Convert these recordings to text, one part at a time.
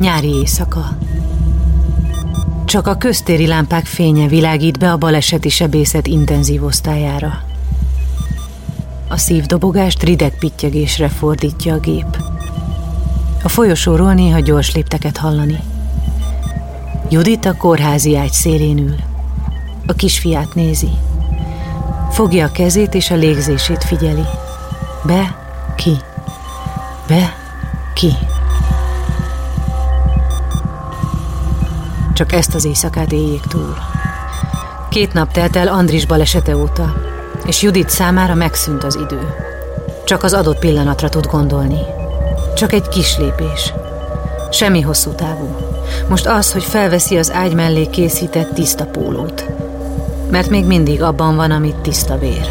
Nyári éjszaka. Csak a köztéri lámpák fénye világít be a baleseti sebészet intenzív osztályára. A szívdobogást rideg pittyegésre fordítja a gép. A folyosóról néha gyors lépteket hallani. Judit a kórházi ágy szélén ül. A kisfiát nézi. Fogja a kezét és a légzését figyeli. Be, ki. Be, ki. Csak ezt az éjszakát éljék túl. Két nap telt el Andris balesete óta, és Judit számára megszűnt az idő. Csak az adott pillanatra tud gondolni. Csak egy kis lépés. Semmi hosszú távú. Most az, hogy felveszi az ágy mellé készített tiszta pólót. Mert még mindig abban van, amit tiszta vér.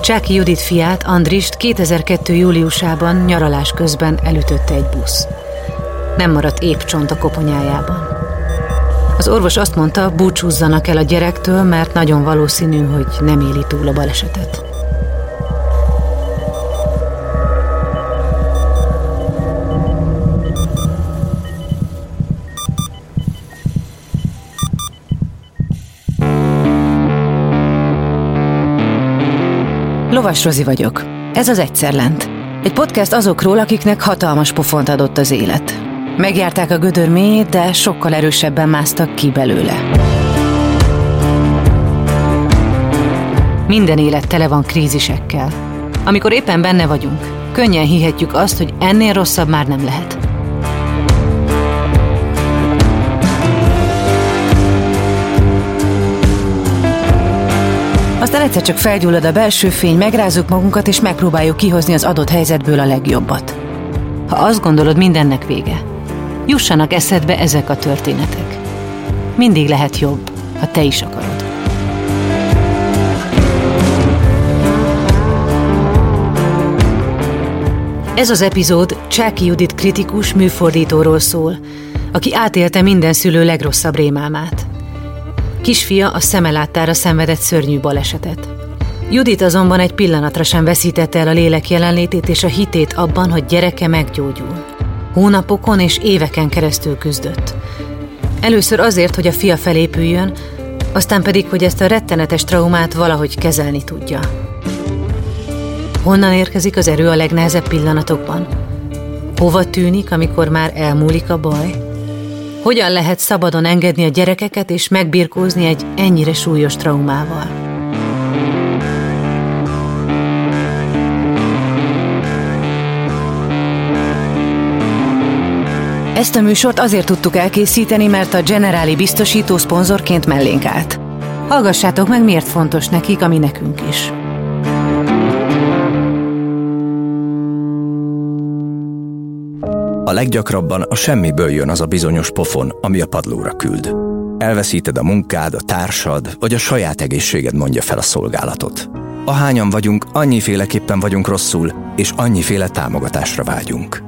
Csáki Judit fiát, Andrist 2002. júliusában nyaralás közben elütötte egy busz. Nem maradt épp csont a koponyájában. Az orvos azt mondta, búcsúzzanak el a gyerektől, mert nagyon valószínű, hogy nem éli túl a balesetet. Lovas Rozi vagyok. Ez az Egyszer Lent. Egy podcast azokról, akiknek hatalmas pofont adott az élet. Megjárták a gödör mélyét, de sokkal erősebben másztak ki belőle. Minden élet tele van krízisekkel. Amikor éppen benne vagyunk, könnyen hihetjük azt, hogy ennél rosszabb már nem lehet. Aztán egyszer csak felgyullad a belső fény, megrázzuk magunkat, és megpróbáljuk kihozni az adott helyzetből a legjobbat. Ha azt gondolod, mindennek vége, jussanak eszedbe ezek a történetek. Mindig lehet jobb, ha te is akarod. Ez az epizód Csáki Judit kritikus műfordítóról szól, aki átélte minden szülő legrosszabb rémálmát. Kisfia a szemelátára szenvedett szörnyű balesetet. Judit azonban egy pillanatra sem veszítette el a lélek jelenlétét és a hitét abban, hogy gyereke meggyógyul. Hónapokon és éveken keresztül küzdött. Először azért, hogy a fia felépüljön, aztán pedig, hogy ezt a rettenetes traumát valahogy kezelni tudja. Honnan érkezik az erő a legnehezebb pillanatokban? Hova tűnik, amikor már elmúlik a baj? Hogyan lehet szabadon engedni a gyerekeket és megbirkózni egy ennyire súlyos traumával? Ezt a műsort azért tudtuk elkészíteni, mert a Generáli biztosító szponzorként mellénk állt. Hallgassátok meg, miért fontos nekik, ami nekünk is. A leggyakrabban a semmiből jön az a bizonyos pofon, ami a padlóra küld. Elveszíted a munkád, a társad, vagy a saját egészséged mondja fel a szolgálatot. Ahányan vagyunk, annyiféleképpen vagyunk rosszul, és annyiféle támogatásra vágyunk.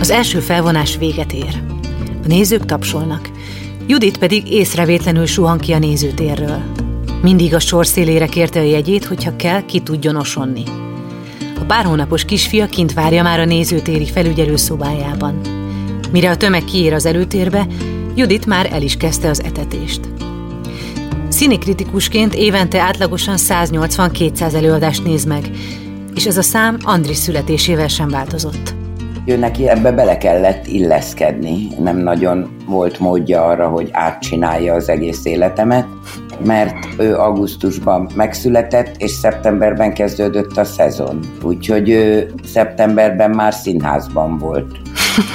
Az első felvonás véget ér. A nézők tapsolnak. Judit pedig észrevétlenül suhan ki a nézőtérről. Mindig a sor szélére kérte a jegyét, hogyha kell, ki tudjon osonni. A pár hónapos kisfia kint várja már a nézőtéri felügyelő szobájában. Mire a tömeg kiér az előtérbe, Judit már el is kezdte az etetést. Színikritikusként évente átlagosan 180-200 előadást néz meg, és ez a szám Andris születésével sem változott ő neki ebbe bele kellett illeszkedni. Nem nagyon volt módja arra, hogy átcsinálja az egész életemet, mert ő augusztusban megszületett, és szeptemberben kezdődött a szezon. Úgyhogy ő szeptemberben már színházban volt.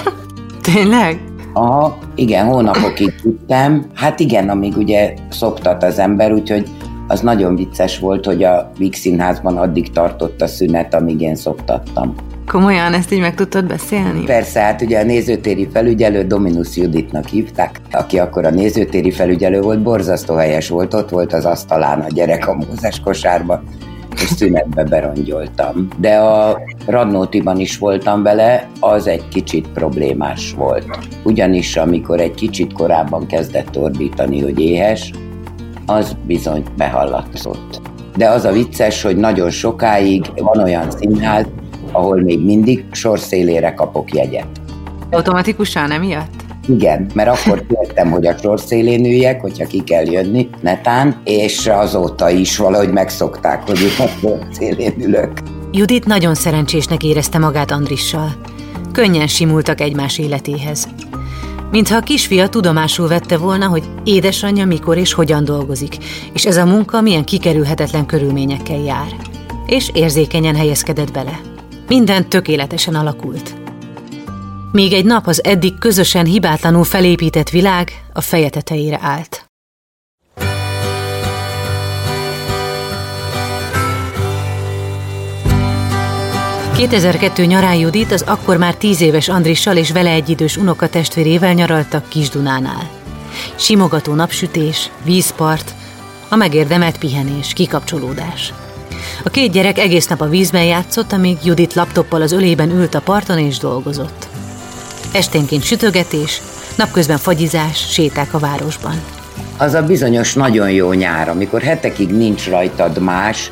Tényleg? Aha, igen, hónapokig tudtam. Hát igen, amíg ugye szoktat az ember, úgyhogy az nagyon vicces volt, hogy a Víg Színházban addig tartott a szünet, amíg én szoktattam. Komolyan ezt így meg tudtad beszélni? Persze, hát ugye a nézőtéri felügyelő Dominus Juditnak hívták, aki akkor a nézőtéri felügyelő volt, borzasztó helyes volt, ott volt az asztalán a gyerek a mózes kosárban, és szünetbe berongyoltam. De a Radnótiban is voltam vele, az egy kicsit problémás volt. Ugyanis amikor egy kicsit korábban kezdett ordítani, hogy éhes, az bizony behallatszott. De az a vicces, hogy nagyon sokáig van olyan színház, ahol még mindig sorszálére kapok jegyet. Automatikusan emiatt? Igen, mert akkor kértem, hogy a sorszálén üljek, hogyha ki kell jönni, netán, és azóta is valahogy megszokták, hogy én a sorszálén ülök. Judit nagyon szerencsésnek érezte magát Andrissal. Könnyen simultak egymás életéhez. Mintha a kisfia tudomásul vette volna, hogy édesanyja mikor és hogyan dolgozik, és ez a munka milyen kikerülhetetlen körülményekkel jár. És érzékenyen helyezkedett bele. Minden tökéletesen alakult. Még egy nap az eddig közösen hibátlanul felépített világ a feje tetejére állt. ...2002 nyarán Judit az akkor már tíz éves Andrissal és vele egyidős unokatestvérével nyaraltak Kisdunánál. Simogató napsütés, vízpart, a megérdemelt pihenés, kikapcsolódás. A két gyerek egész nap a vízben játszott, amíg Judit laptoppal az ölében ült a parton és dolgozott. Esténként sütögetés, napközben fagyizás, séták a városban. Az a bizonyos nagyon jó nyár, amikor hetekig nincs rajtad más,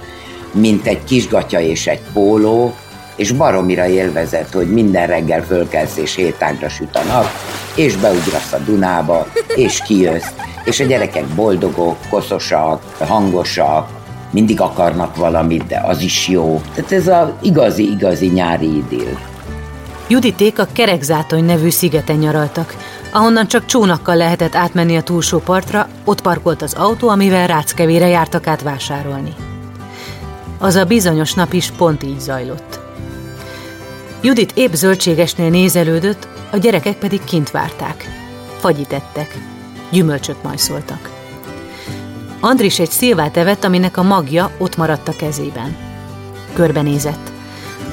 mint egy kisgatya és egy póló, és baromira élvezett, hogy minden reggel fölkelsz és hétágra süt a nap, és beugrasz a Dunába, és kijössz, és a gyerekek boldogok, koszosak, hangosak, mindig akarnak valamit, de az is jó. Tehát ez az igazi-igazi nyári idill. Juditék a Kerekzátony nevű szigeten nyaraltak, ahonnan csak csónakkal lehetett átmenni a túlsó partra, ott parkolt az autó, amivel Ráckevére jártak át vásárolni. Az a bizonyos nap is pont így zajlott. Judit épp zöldségesnél nézelődött, a gyerekek pedig kint várták. Fagyítettek, gyümölcsöt majszoltak. Andris egy szilvát evett, aminek a magja ott maradt a kezében. Körbenézett.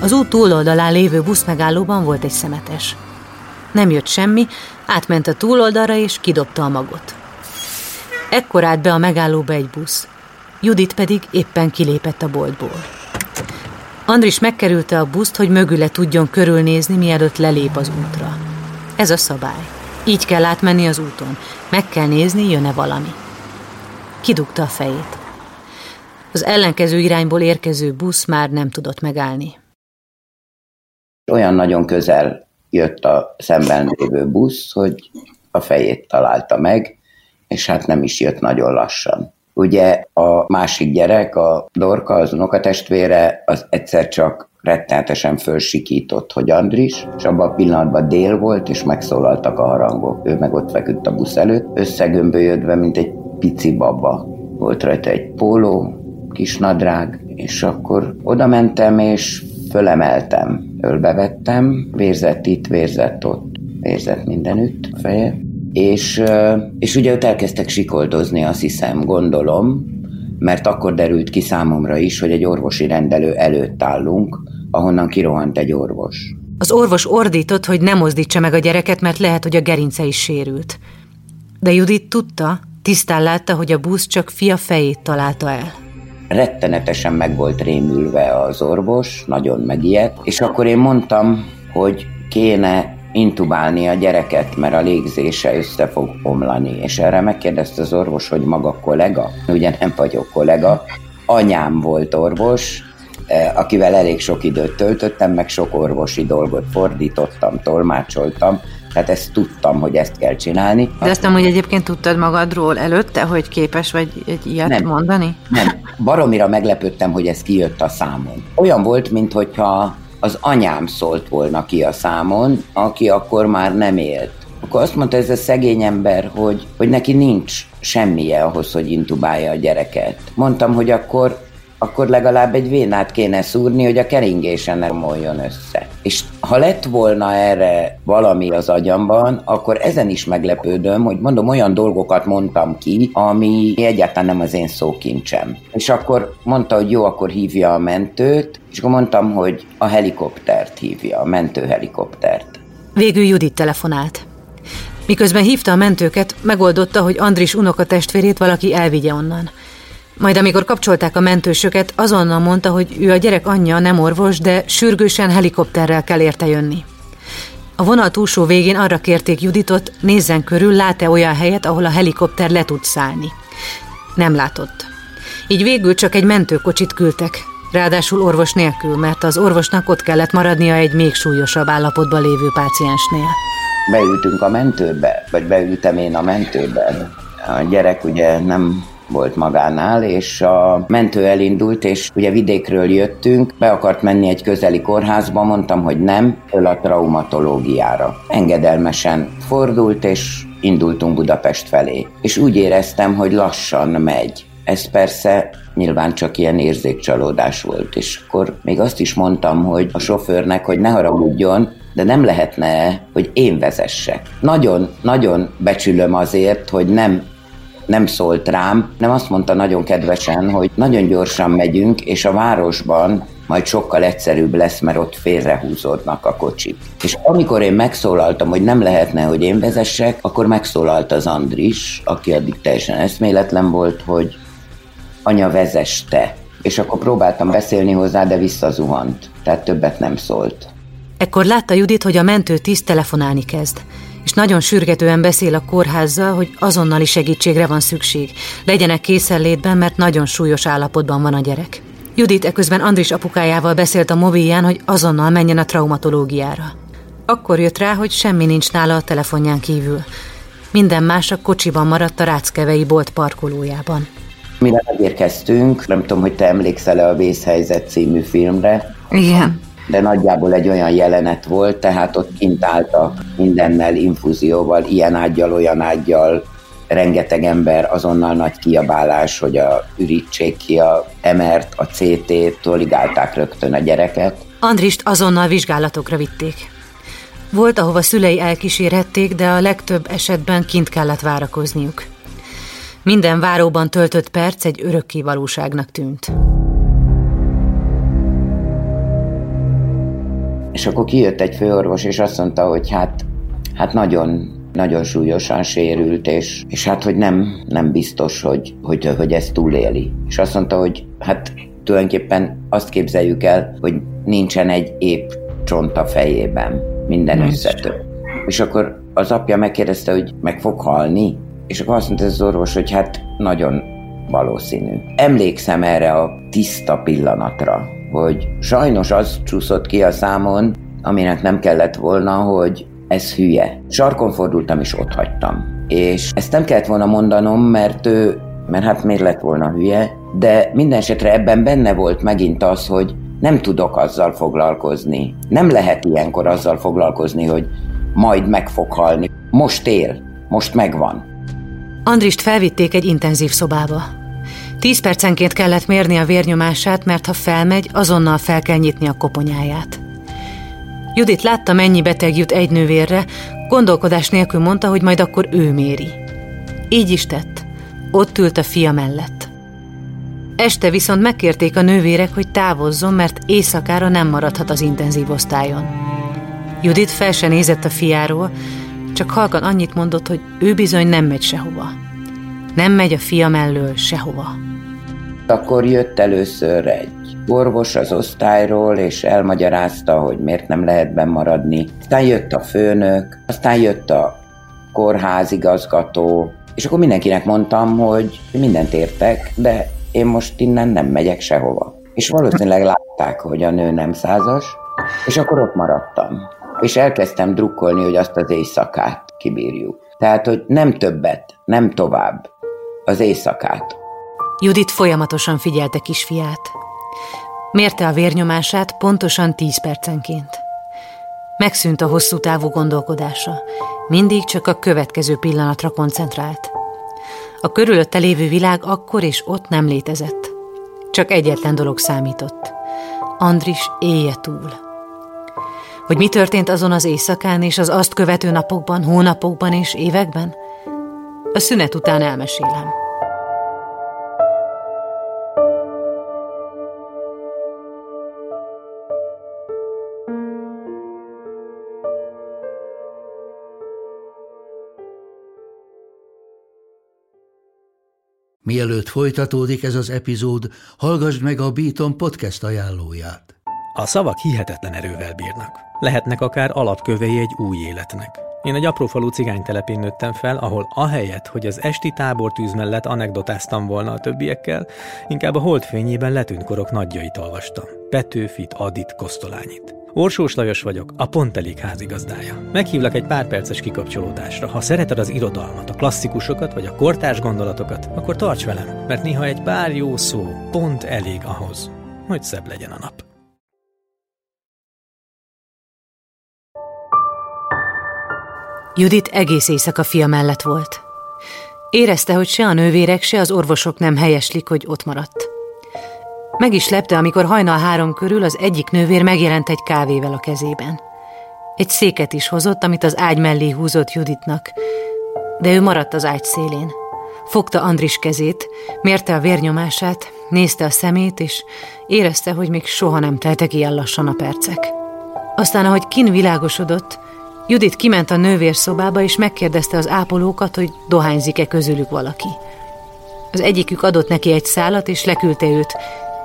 Az út túloldalán lévő buszmegállóban volt egy szemetes. Nem jött semmi, átment a túloldalra és kidobta a magot. Ekkor állt be a megállóba egy busz. Judit pedig éppen kilépett a boltból. Andris megkerülte a buszt, hogy mögüle tudjon körülnézni, mielőtt lelép az útra. Ez a szabály. Így kell átmenni az úton. Meg kell nézni, jön-e valami. Kidugta a fejét. Az ellenkező irányból érkező busz már nem tudott megállni. Olyan nagyon közel jött a szemben lévő busz, hogy a fejét találta meg, és hát nem is jött nagyon lassan. Ugye a másik gyerek, a Dorka, az unokatestvére, az egyszer csak rettenetesen fölsikított, hogy Andris, és abban a pillanatban dél volt, és megszólaltak a harangok. Ő meg ott feküdt a busz előtt, összegömbölyödve, mint egy pici baba. Volt rajta egy póló, kis nadrág, és akkor oda mentem, és fölemeltem, ölbevettem, vérzett itt, vérzett ott, vérzett mindenütt a feje, és, és ugye ott elkezdtek sikoldozni, azt hiszem, gondolom, mert akkor derült ki számomra is, hogy egy orvosi rendelő előtt állunk, ahonnan kirohant egy orvos. Az orvos ordított, hogy nem mozdítsa meg a gyereket, mert lehet, hogy a gerince is sérült. De Judit tudta, tisztán látta, hogy a busz csak fia fejét találta el rettenetesen meg volt rémülve az orvos, nagyon megijedt, és akkor én mondtam, hogy kéne intubálni a gyereket, mert a légzése össze fog omlani. És erre megkérdezte az orvos, hogy maga kollega. Ugye nem vagyok kollega. Anyám volt orvos, eh, akivel elég sok időt töltöttem, meg sok orvosi dolgot fordítottam, tolmácsoltam, tehát ezt tudtam, hogy ezt kell csinálni. De ezt hogy egyébként tudtad magadról előtte, hogy képes vagy egy ilyet nem, mondani? Nem. Baromira meglepődtem, hogy ez kijött a számon. Olyan volt, mintha az anyám szólt volna ki a számon, aki akkor már nem élt. Akkor azt mondta ez a szegény ember, hogy, hogy neki nincs semmije ahhoz, hogy intubálja a gyereket. Mondtam, hogy akkor akkor legalább egy vénát kéne szúrni, hogy a keringésen nem moljon össze. És ha lett volna erre valami az agyamban, akkor ezen is meglepődöm, hogy mondom, olyan dolgokat mondtam ki, ami egyáltalán nem az én szókincsem. És akkor mondta, hogy jó, akkor hívja a mentőt, és akkor mondtam, hogy a helikoptert hívja, a mentőhelikoptert. Végül Judit telefonált. Miközben hívta a mentőket, megoldotta, hogy Andris unokatestvérét valaki elvigye onnan. Majd amikor kapcsolták a mentősöket, azonnal mondta, hogy ő a gyerek anyja, nem orvos, de sürgősen helikopterrel kell érte jönni. A vonal túlsó végén arra kérték Juditot, nézzen körül, lát-e olyan helyet, ahol a helikopter le tud szállni. Nem látott. Így végül csak egy mentőkocsit küldtek, ráadásul orvos nélkül, mert az orvosnak ott kellett maradnia egy még súlyosabb állapotban lévő páciensnél. Beültünk a mentőbe, vagy beültem én a mentőbe. A gyerek ugye nem volt magánál, és a mentő elindult, és ugye vidékről jöttünk, be akart menni egy közeli kórházba, mondtam, hogy nem, föl a traumatológiára. Engedelmesen fordult, és indultunk Budapest felé. És úgy éreztem, hogy lassan megy. Ez persze nyilván csak ilyen érzékcsalódás volt, és akkor még azt is mondtam, hogy a sofőrnek, hogy ne haragudjon, de nem lehetne, hogy én vezessek. Nagyon, nagyon becsülöm azért, hogy nem nem szólt rám, nem azt mondta nagyon kedvesen, hogy nagyon gyorsan megyünk, és a városban majd sokkal egyszerűbb lesz, mert ott félrehúzódnak a kocsik. És amikor én megszólaltam, hogy nem lehetne, hogy én vezessek, akkor megszólalt az Andris, aki addig teljesen eszméletlen volt, hogy anya vezess te. És akkor próbáltam beszélni hozzá, de visszazuhant. Tehát többet nem szólt. Ekkor látta Judit, hogy a mentő tiszt telefonálni kezd és nagyon sürgetően beszél a kórházzal, hogy azonnali segítségre van szükség. Legyenek készenlétben, mert nagyon súlyos állapotban van a gyerek. Judit eközben Andris apukájával beszélt a mobilján, hogy azonnal menjen a traumatológiára. Akkor jött rá, hogy semmi nincs nála a telefonján kívül. Minden más a kocsiban maradt a Ráckevei bolt parkolójában. Mire megérkeztünk, nem tudom, hogy te emlékszel-e a Vészhelyzet című filmre. Igen de nagyjából egy olyan jelenet volt, tehát ott kint álltak mindennel, infúzióval, ilyen ágyal, olyan ágyal, rengeteg ember, azonnal nagy kiabálás, hogy a ürítsék ki a emert, a CT-t, toligálták rögtön a gyereket. Andrist azonnal vizsgálatokra vitték. Volt, ahova szülei elkísérhették, de a legtöbb esetben kint kellett várakozniuk. Minden váróban töltött perc egy örökké valóságnak tűnt. És akkor kijött egy főorvos, és azt mondta, hogy hát, hát nagyon, nagyon súlyosan sérült, és, és hát, hogy nem, nem biztos, hogy, hogy, hogy ezt túléli. És azt mondta, hogy hát tulajdonképpen azt képzeljük el, hogy nincsen egy épp csont a fejében, minden összető. És akkor az apja megkérdezte, hogy meg fog halni, és akkor azt mondta az orvos, hogy hát nagyon valószínű. Emlékszem erre a tiszta pillanatra, hogy sajnos az csúszott ki a számon, aminek nem kellett volna, hogy ez hülye. Sarkon fordultam és ott hagytam. És ezt nem kellett volna mondanom, mert ő, mert hát miért lett volna hülye, de minden esetre ebben benne volt megint az, hogy nem tudok azzal foglalkozni. Nem lehet ilyenkor azzal foglalkozni, hogy majd meg fog halni. Most él, most megvan. Andrist felvitték egy intenzív szobába. Tíz percenként kellett mérni a vérnyomását, mert ha felmegy, azonnal fel kell nyitni a koponyáját. Judit látta, mennyi beteg jut egy nővérre, gondolkodás nélkül mondta, hogy majd akkor ő méri. Így is tett. Ott ült a fia mellett. Este viszont megkérték a nővérek, hogy távozzon, mert éjszakára nem maradhat az intenzív osztályon. Judit fel se nézett a fiáról, csak halkan annyit mondott, hogy ő bizony nem megy sehova. Nem megy a fia mellől sehova. Akkor jött először egy orvos az osztályról, és elmagyarázta, hogy miért nem lehet benn maradni. Aztán jött a főnök, aztán jött a kórházigazgató, és akkor mindenkinek mondtam, hogy mindent értek, de én most innen nem megyek sehova. És valószínűleg látták, hogy a nő nem százas, és akkor ott maradtam. És elkezdtem drukkolni, hogy azt az éjszakát kibírjuk. Tehát, hogy nem többet, nem tovább. Az éjszakát. Judit folyamatosan figyelte kisfiát. Mérte a vérnyomását pontosan tíz percenként. Megszűnt a hosszú távú gondolkodása. Mindig csak a következő pillanatra koncentrált. A körülötte lévő világ akkor és ott nem létezett. Csak egyetlen dolog számított. Andris éje túl. Hogy mi történt azon az éjszakán és az azt követő napokban, hónapokban és években? A szünet után elmesélem. Mielőtt folytatódik ez az epizód, hallgassd meg a Beaton podcast ajánlóját. A szavak hihetetlen erővel bírnak. Lehetnek akár alapkövei egy új életnek. Én egy aprófalú cigánytelepén nőttem fel, ahol ahelyett, hogy az esti tábortűz mellett anekdotáztam volna a többiekkel, inkább a holdfényében letűnt korok nagyjait olvastam. Petőfit, Adit, Kosztolányit. Orsós Lajos vagyok, a Pont Elég házigazdája. Meghívlak egy pár perces kikapcsolódásra. Ha szereted az irodalmat, a klasszikusokat vagy a kortárs gondolatokat, akkor tarts velem, mert néha egy pár jó szó pont elég ahhoz, hogy szebb legyen a nap. Judit egész éjszaka fia mellett volt. Érezte, hogy se a nővérek, se az orvosok nem helyeslik, hogy ott maradt. Meg is lepte, amikor hajnal három körül az egyik nővér megjelent egy kávével a kezében. Egy széket is hozott, amit az ágy mellé húzott Juditnak, de ő maradt az ágy szélén. Fogta Andris kezét, mérte a vérnyomását, nézte a szemét, és érezte, hogy még soha nem teltek ilyen lassan a percek. Aztán, ahogy kin világosodott, Judit kiment a nővér szobába, és megkérdezte az ápolókat, hogy dohányzik-e közülük valaki. Az egyikük adott neki egy szálat, és leküldte őt,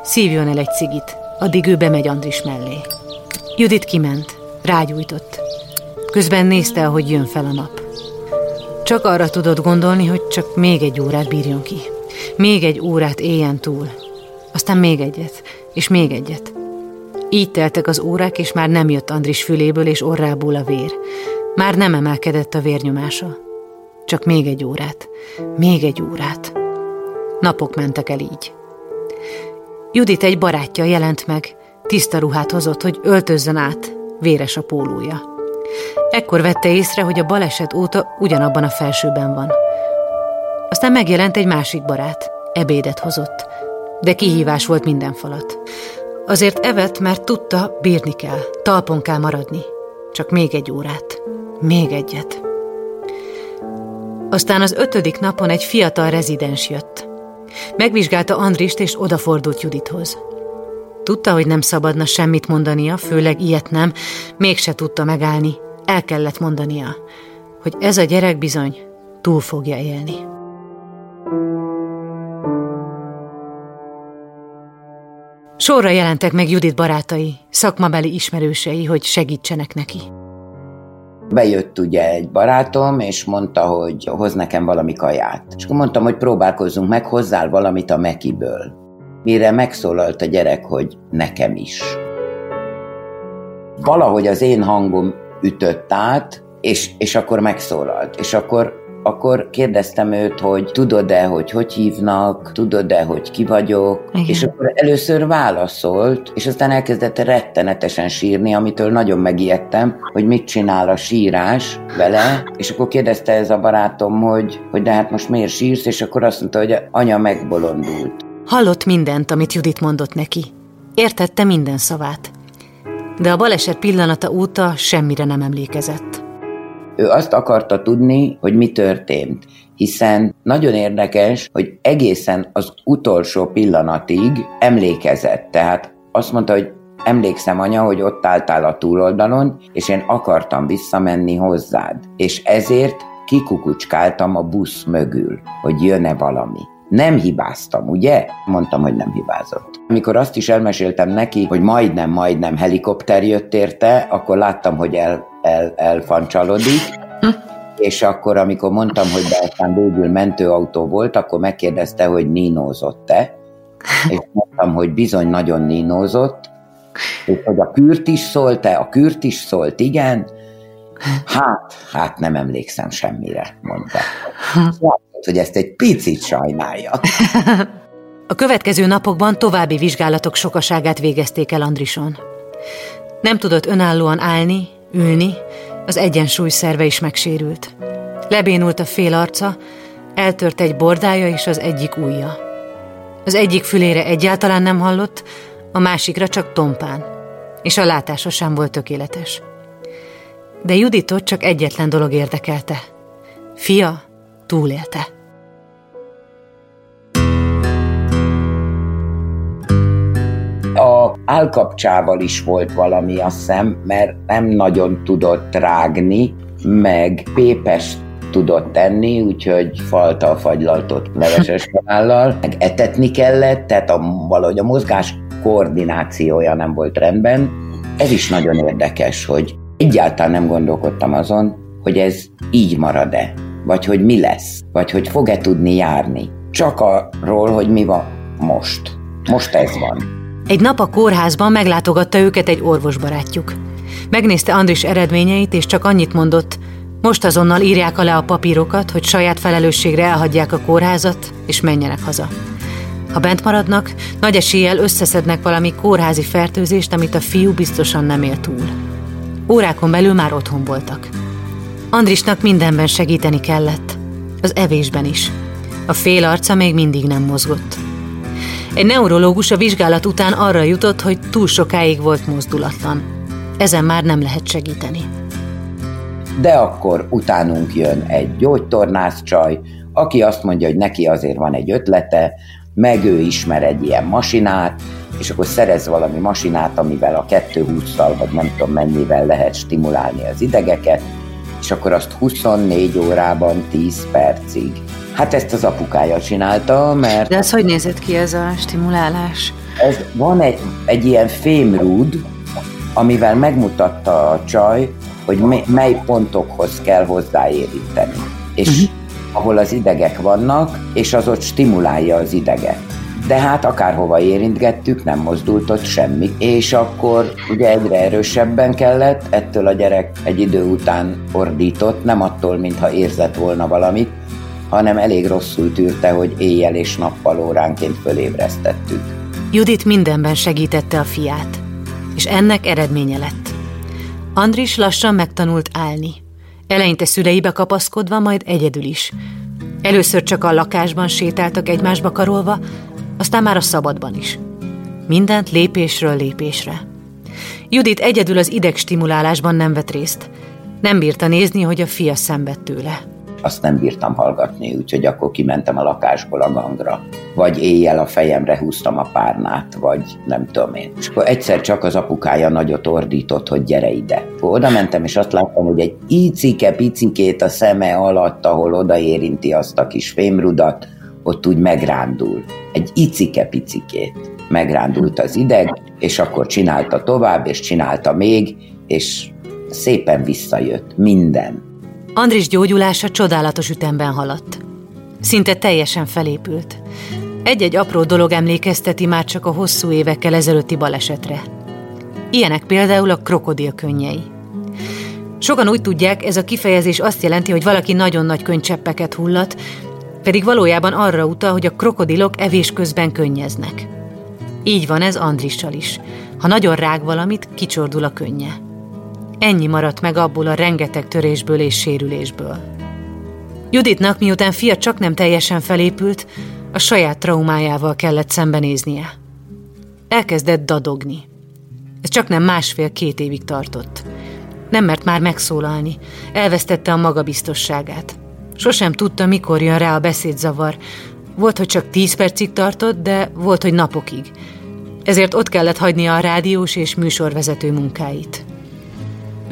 szívjon el egy cigit, addig ő bemegy Andris mellé. Judit kiment, rágyújtott. Közben nézte, ahogy jön fel a nap. Csak arra tudott gondolni, hogy csak még egy órát bírjon ki. Még egy órát éljen túl. Aztán még egyet, és még egyet. Így teltek az órák, és már nem jött Andris füléből és orrából a vér. Már nem emelkedett a vérnyomása. Csak még egy órát, még egy órát. Napok mentek el így. Judit egy barátja jelent meg, tiszta ruhát hozott, hogy öltözzön át, véres a pólója. Ekkor vette észre, hogy a baleset óta ugyanabban a felsőben van. Aztán megjelent egy másik barát, ebédet hozott, de kihívás volt minden falat. Azért evett, mert tudta, bírni kell, talpon kell maradni. Csak még egy órát, még egyet. Aztán az ötödik napon egy fiatal rezidens jött. Megvizsgálta Andrist, és odafordult Judithoz. Tudta, hogy nem szabadna semmit mondania, főleg ilyet nem, mégse tudta megállni. El kellett mondania, hogy ez a gyerek bizony túl fogja élni. Sorra jelentek meg Judit barátai, szakmabeli ismerősei, hogy segítsenek neki. Bejött ugye egy barátom, és mondta, hogy hoz nekem valami kaját. És akkor mondtam, hogy próbálkozzunk meg, hozzál valamit a Mekiből. Mire megszólalt a gyerek, hogy nekem is. Valahogy az én hangom ütött át, és, és akkor megszólalt. És akkor akkor kérdeztem őt, hogy tudod-e, hogy hogy hívnak, tudod-e, hogy ki vagyok, Igen. és akkor először válaszolt, és aztán elkezdett rettenetesen sírni, amitől nagyon megijedtem, hogy mit csinál a sírás vele, és akkor kérdezte ez a barátom, hogy, hogy de hát most miért sírsz, és akkor azt mondta, hogy anya megbolondult. Hallott mindent, amit Judit mondott neki. Értette minden szavát. De a baleset pillanata óta semmire nem emlékezett. Ő azt akarta tudni, hogy mi történt, hiszen nagyon érdekes, hogy egészen az utolsó pillanatig emlékezett. Tehát azt mondta, hogy emlékszem, anya, hogy ott álltál a túloldalon, és én akartam visszamenni hozzád. És ezért kikukucskáltam a busz mögül, hogy jön-e valami. Nem hibáztam, ugye? Mondtam, hogy nem hibázott. Amikor azt is elmeséltem neki, hogy majdnem, majdnem helikopter jött érte, akkor láttam, hogy el, el, elfancsalodik, és akkor, amikor mondtam, hogy de aztán végül mentőautó volt, akkor megkérdezte, hogy nínózott-e, és mondtam, hogy bizony nagyon nínózott, és hogy a kürt is szólt-e, a kürt is szólt, igen, hát, hát nem emlékszem semmire, mondta. Szóval hogy ezt egy picit sajnálja. A következő napokban további vizsgálatok sokaságát végezték el Andrison. Nem tudott önállóan állni, ülni, az egyensúly szerve is megsérült. Lebénult a fél arca, eltört egy bordája és az egyik ujja. Az egyik fülére egyáltalán nem hallott, a másikra csak tompán, és a látása sem volt tökéletes. De Juditot csak egyetlen dolog érdekelte. Fia túlélte. Állkapcsával is volt valami, azt hiszem, mert nem nagyon tudott rágni, meg pépes tudott tenni, úgyhogy falta a fagylaltot leveses kanállal, meg etetni kellett, tehát a, valahogy a mozgás koordinációja nem volt rendben. Ez is nagyon érdekes, hogy egyáltalán nem gondolkodtam azon, hogy ez így marad-e, vagy hogy mi lesz, vagy hogy fog-e tudni járni. Csak arról, hogy mi van most. Most ez van. Egy nap a kórházban meglátogatta őket egy orvosbarátjuk. Megnézte Andris eredményeit, és csak annyit mondott, most azonnal írják alá a papírokat, hogy saját felelősségre elhagyják a kórházat, és menjenek haza. Ha bent maradnak, nagy eséllyel összeszednek valami kórházi fertőzést, amit a fiú biztosan nem él túl. Órákon belül már otthon voltak. Andrisnak mindenben segíteni kellett, az evésben is. A fél arca még mindig nem mozgott. Egy neurológus a vizsgálat után arra jutott, hogy túl sokáig volt mozdulatlan. Ezen már nem lehet segíteni. De akkor utánunk jön egy gyógytornász csaj, aki azt mondja, hogy neki azért van egy ötlete, meg ő ismer egy ilyen masinát, és akkor szerez valami masinát, amivel a 220-szal, vagy nem tudom mennyivel lehet stimulálni az idegeket, és akkor azt 24 órában 10 percig Hát ezt az apukája csinálta, mert... De ez hogy nézett ki ez a stimulálás? Ez van egy, egy ilyen fémrúd, amivel megmutatta a csaj, hogy mely pontokhoz kell hozzáérinteni. És uh-huh. ahol az idegek vannak, és az ott stimulálja az ideget. De hát akárhova érintgettük, nem mozdult ott semmi. És akkor ugye egyre erősebben kellett, ettől a gyerek egy idő után ordított, nem attól, mintha érzett volna valamit, hanem elég rosszul tűrte, hogy éjjel és nappal óránként fölébresztettük. Judit mindenben segítette a fiát, és ennek eredménye lett. Andris lassan megtanult állni. Eleinte szüleibe kapaszkodva, majd egyedül is. Először csak a lakásban sétáltak egymásba karolva, aztán már a szabadban is. Mindent lépésről lépésre. Judit egyedül az idegstimulálásban nem vett részt. Nem bírta nézni, hogy a fia szenved tőle azt nem bírtam hallgatni, úgyhogy akkor kimentem a lakásból a gangra. Vagy éjjel a fejemre húztam a párnát, vagy nem tudom én. És akkor egyszer csak az apukája nagyot ordított, hogy gyere ide. Oda mentem, és azt láttam, hogy egy icike-picikét a szeme alatt, ahol odaérinti azt a kis fémrudat, ott úgy megrándul. Egy icike-picikét. Megrándult az ideg, és akkor csinálta tovább, és csinálta még, és szépen visszajött minden Andris gyógyulása csodálatos ütemben haladt. Szinte teljesen felépült. Egy-egy apró dolog emlékezteti már csak a hosszú évekkel ezelőtti balesetre. Ilyenek például a krokodil könnyei. Sokan úgy tudják, ez a kifejezés azt jelenti, hogy valaki nagyon nagy könycseppeket hullat, pedig valójában arra utal, hogy a krokodilok evés közben könnyeznek. Így van ez Andrissal is. Ha nagyon rág valamit, kicsordul a könnye. Ennyi maradt meg abból a rengeteg törésből és sérülésből. Juditnak, miután fia csak nem teljesen felépült, a saját traumájával kellett szembenéznie. Elkezdett dadogni. Ez csak nem másfél-két évig tartott. Nem mert már megszólalni, elvesztette a magabiztosságát. Sosem tudta, mikor jön rá a beszédzavar. Volt, hogy csak tíz percig tartott, de volt, hogy napokig. Ezért ott kellett hagynia a rádiós és műsorvezető munkáit.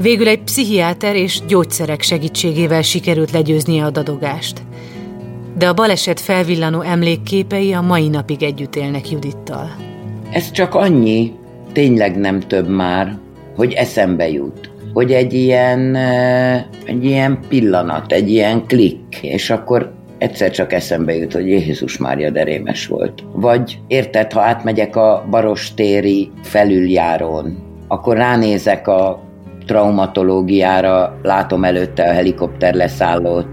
Végül egy pszichiáter és gyógyszerek segítségével sikerült legyőznie a dadogást. De a baleset felvillanó emlékképei a mai napig együtt élnek Judittal. Ez csak annyi, tényleg nem több már, hogy eszembe jut. Hogy egy ilyen, egy ilyen pillanat, egy ilyen klik, és akkor egyszer csak eszembe jut, hogy Jézus Mária derémes volt. Vagy érted, ha átmegyek a Barostéri felüljárón, akkor ránézek a traumatológiára, látom előtte a helikopter leszállót,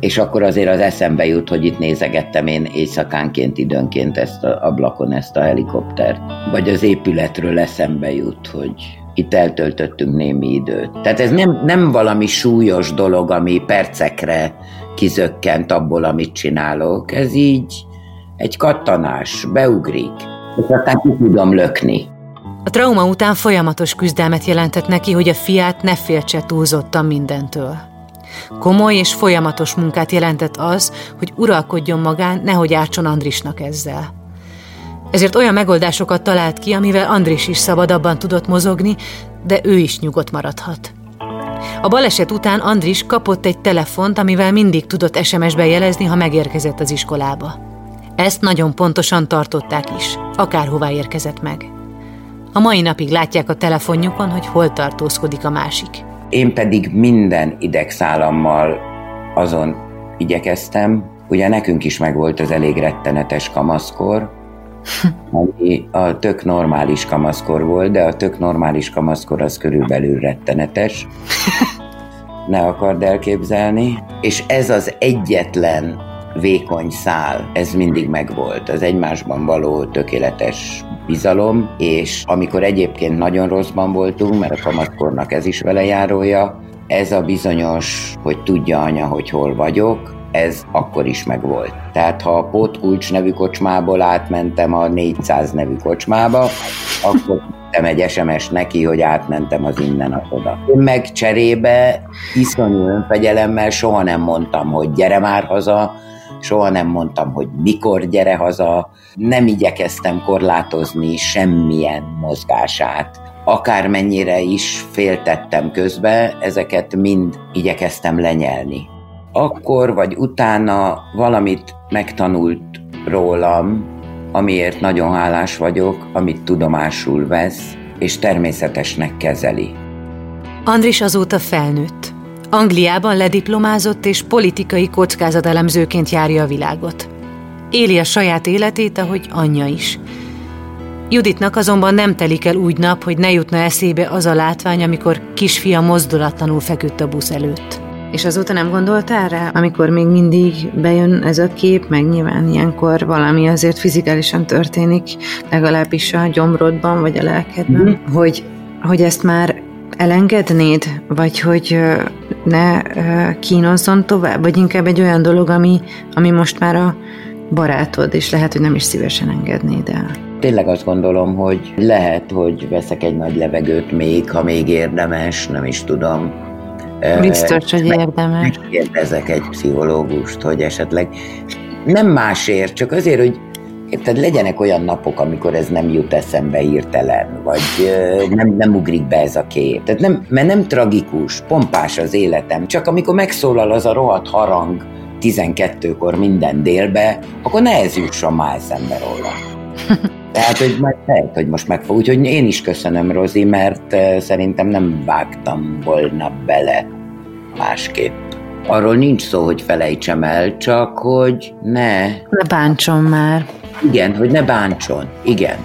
és akkor azért az eszembe jut, hogy itt nézegettem én éjszakánként időnként ezt a ablakon ezt a helikoptert. Vagy az épületről eszembe jut, hogy itt eltöltöttünk némi időt. Tehát ez nem, nem valami súlyos dolog, ami percekre kizökkent abból, amit csinálok. Ez így, egy kattanás, beugrik, és aztán ki tudom lökni. A trauma után folyamatos küzdelmet jelentett neki, hogy a fiát ne féltse túlzottan mindentől. Komoly és folyamatos munkát jelentett az, hogy uralkodjon magán, nehogy ártson Andrisnak ezzel. Ezért olyan megoldásokat talált ki, amivel Andris is szabadabban tudott mozogni, de ő is nyugodt maradhat. A baleset után Andris kapott egy telefont, amivel mindig tudott SMS-ben jelezni, ha megérkezett az iskolába. Ezt nagyon pontosan tartották is, akárhová érkezett meg. A mai napig látják a telefonjukon, hogy hol tartózkodik a másik. Én pedig minden idegszálammal azon igyekeztem, ugye nekünk is megvolt az elég rettenetes kamaszkor, ami a tök normális kamaszkor volt, de a tök normális kamaszkor az körülbelül rettenetes. Ne akard elképzelni. És ez az egyetlen vékony szál, ez mindig megvolt. Az egymásban való tökéletes bizalom, és amikor egyébként nagyon rosszban voltunk, mert a kamaszkornak ez is vele járója, ez a bizonyos, hogy tudja anya, hogy hol vagyok, ez akkor is megvolt. Tehát ha a Pótkulcs nevű kocsmából átmentem a 400 nevű kocsmába, akkor tettem egy SMS neki, hogy átmentem az innen a oda. Én meg cserébe iszonyú önfegyelemmel soha nem mondtam, hogy gyere már haza, soha nem mondtam, hogy mikor gyere haza, nem igyekeztem korlátozni semmilyen mozgását. Akármennyire is féltettem közbe, ezeket mind igyekeztem lenyelni. Akkor vagy utána valamit megtanult rólam, amiért nagyon hálás vagyok, amit tudomásul vesz, és természetesnek kezeli. Andris azóta felnőtt. Angliában lediplomázott és politikai kockázatelemzőként járja a világot. Éli a saját életét, ahogy anyja is. Juditnak azonban nem telik el úgy nap, hogy ne jutna eszébe az a látvány, amikor kisfia mozdulatlanul feküdt a busz előtt. És azóta nem gondoltál rá, amikor még mindig bejön ez a kép, meg nyilván ilyenkor valami azért fizikálisan történik, legalábbis a gyomrodban vagy a lelkedben, mm. hogy, hogy ezt már elengednéd, vagy hogy ne kínozzon tovább, vagy inkább egy olyan dolog, ami, ami most már a barátod, és lehet, hogy nem is szívesen engednéd el. Tényleg azt gondolom, hogy lehet, hogy veszek egy nagy levegőt még, ha még érdemes, nem is tudom. Biztos, hogy érdemes. Megkérdezek egy pszichológust, hogy esetleg nem másért, csak azért, hogy Érted, legyenek olyan napok, amikor ez nem jut eszembe hirtelen, vagy nem, nem ugrik be ez a kép. Tehát nem, mert nem tragikus, pompás az életem, csak amikor megszólal az a rohadt harang 12-kor minden délbe, akkor ne ez jusson már eszembe róla. Tehát, hogy majd lehet, hogy most meg fog. Úgyhogy én is köszönöm, Rozi, mert szerintem nem vágtam volna bele másképp. Arról nincs szó, hogy felejtsem el, csak hogy ne... Ne bántson már. Igen, hogy ne bántson. Igen.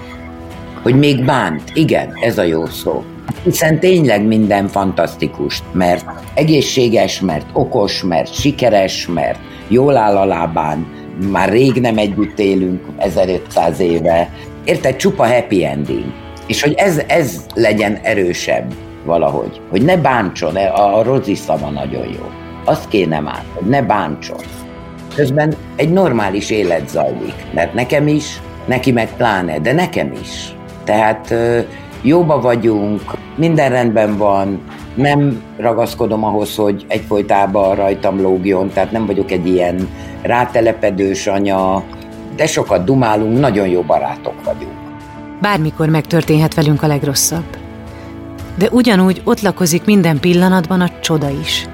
Hogy még bánt. Igen, ez a jó szó. Hiszen tényleg minden fantasztikus, mert egészséges, mert okos, mert sikeres, mert jól áll a lábán, már rég nem együtt élünk, 1500 éve. Érted? Csupa happy ending. És hogy ez, ez legyen erősebb valahogy. Hogy ne bántson, a Rozi szava nagyon jó. Azt kéne már, hogy ne bántson. Közben egy normális élet zajlik, mert nekem is, neki meg pláne, de nekem is. Tehát jóba vagyunk, minden rendben van, nem ragaszkodom ahhoz, hogy egyfolytában rajtam lógjon, tehát nem vagyok egy ilyen rátelepedős anya, de sokat dumálunk, nagyon jó barátok vagyunk. Bármikor megtörténhet velünk a legrosszabb. De ugyanúgy ott lakozik minden pillanatban a csoda is.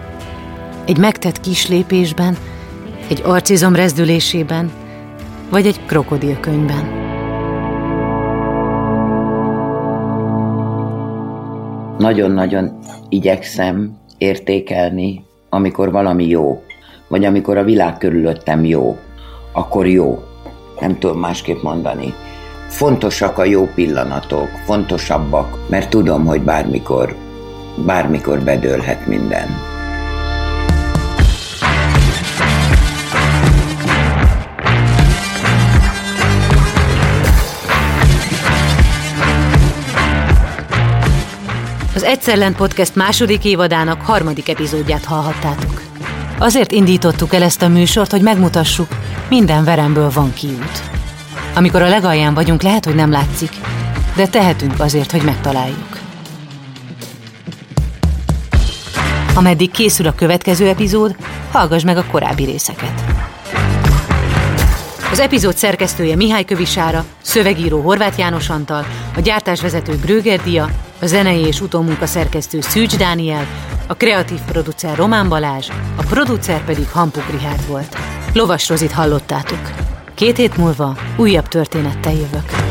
Egy megtett kis lépésben, egy arcizom rezdülésében, vagy egy krokodilkönyvben. Nagyon-nagyon igyekszem értékelni, amikor valami jó, vagy amikor a világ körülöttem jó, akkor jó. Nem tudom másképp mondani. Fontosak a jó pillanatok, fontosabbak, mert tudom, hogy bármikor, bármikor bedőlhet minden. Az Egyszerlen Podcast második évadának harmadik epizódját hallhattátok. Azért indítottuk el ezt a műsort, hogy megmutassuk, Minden veremből van kiút. Amikor a legalján vagyunk, lehet, hogy nem látszik, de tehetünk azért, hogy megtaláljuk. Ameddig készül a következő epizód, hallgass meg a korábbi részeket. Az epizód szerkesztője Mihály Kövisára, szövegíró Horváth János Antal, a gyártásvezető Gröger Dia, a zenei és utómunka szerkesztő Szűcs Dániel, a kreatív producer Román Balázs, a producer pedig Hampuk Rihárd volt. Lovas Rozit hallottátok. Két hét múlva újabb történettel jövök.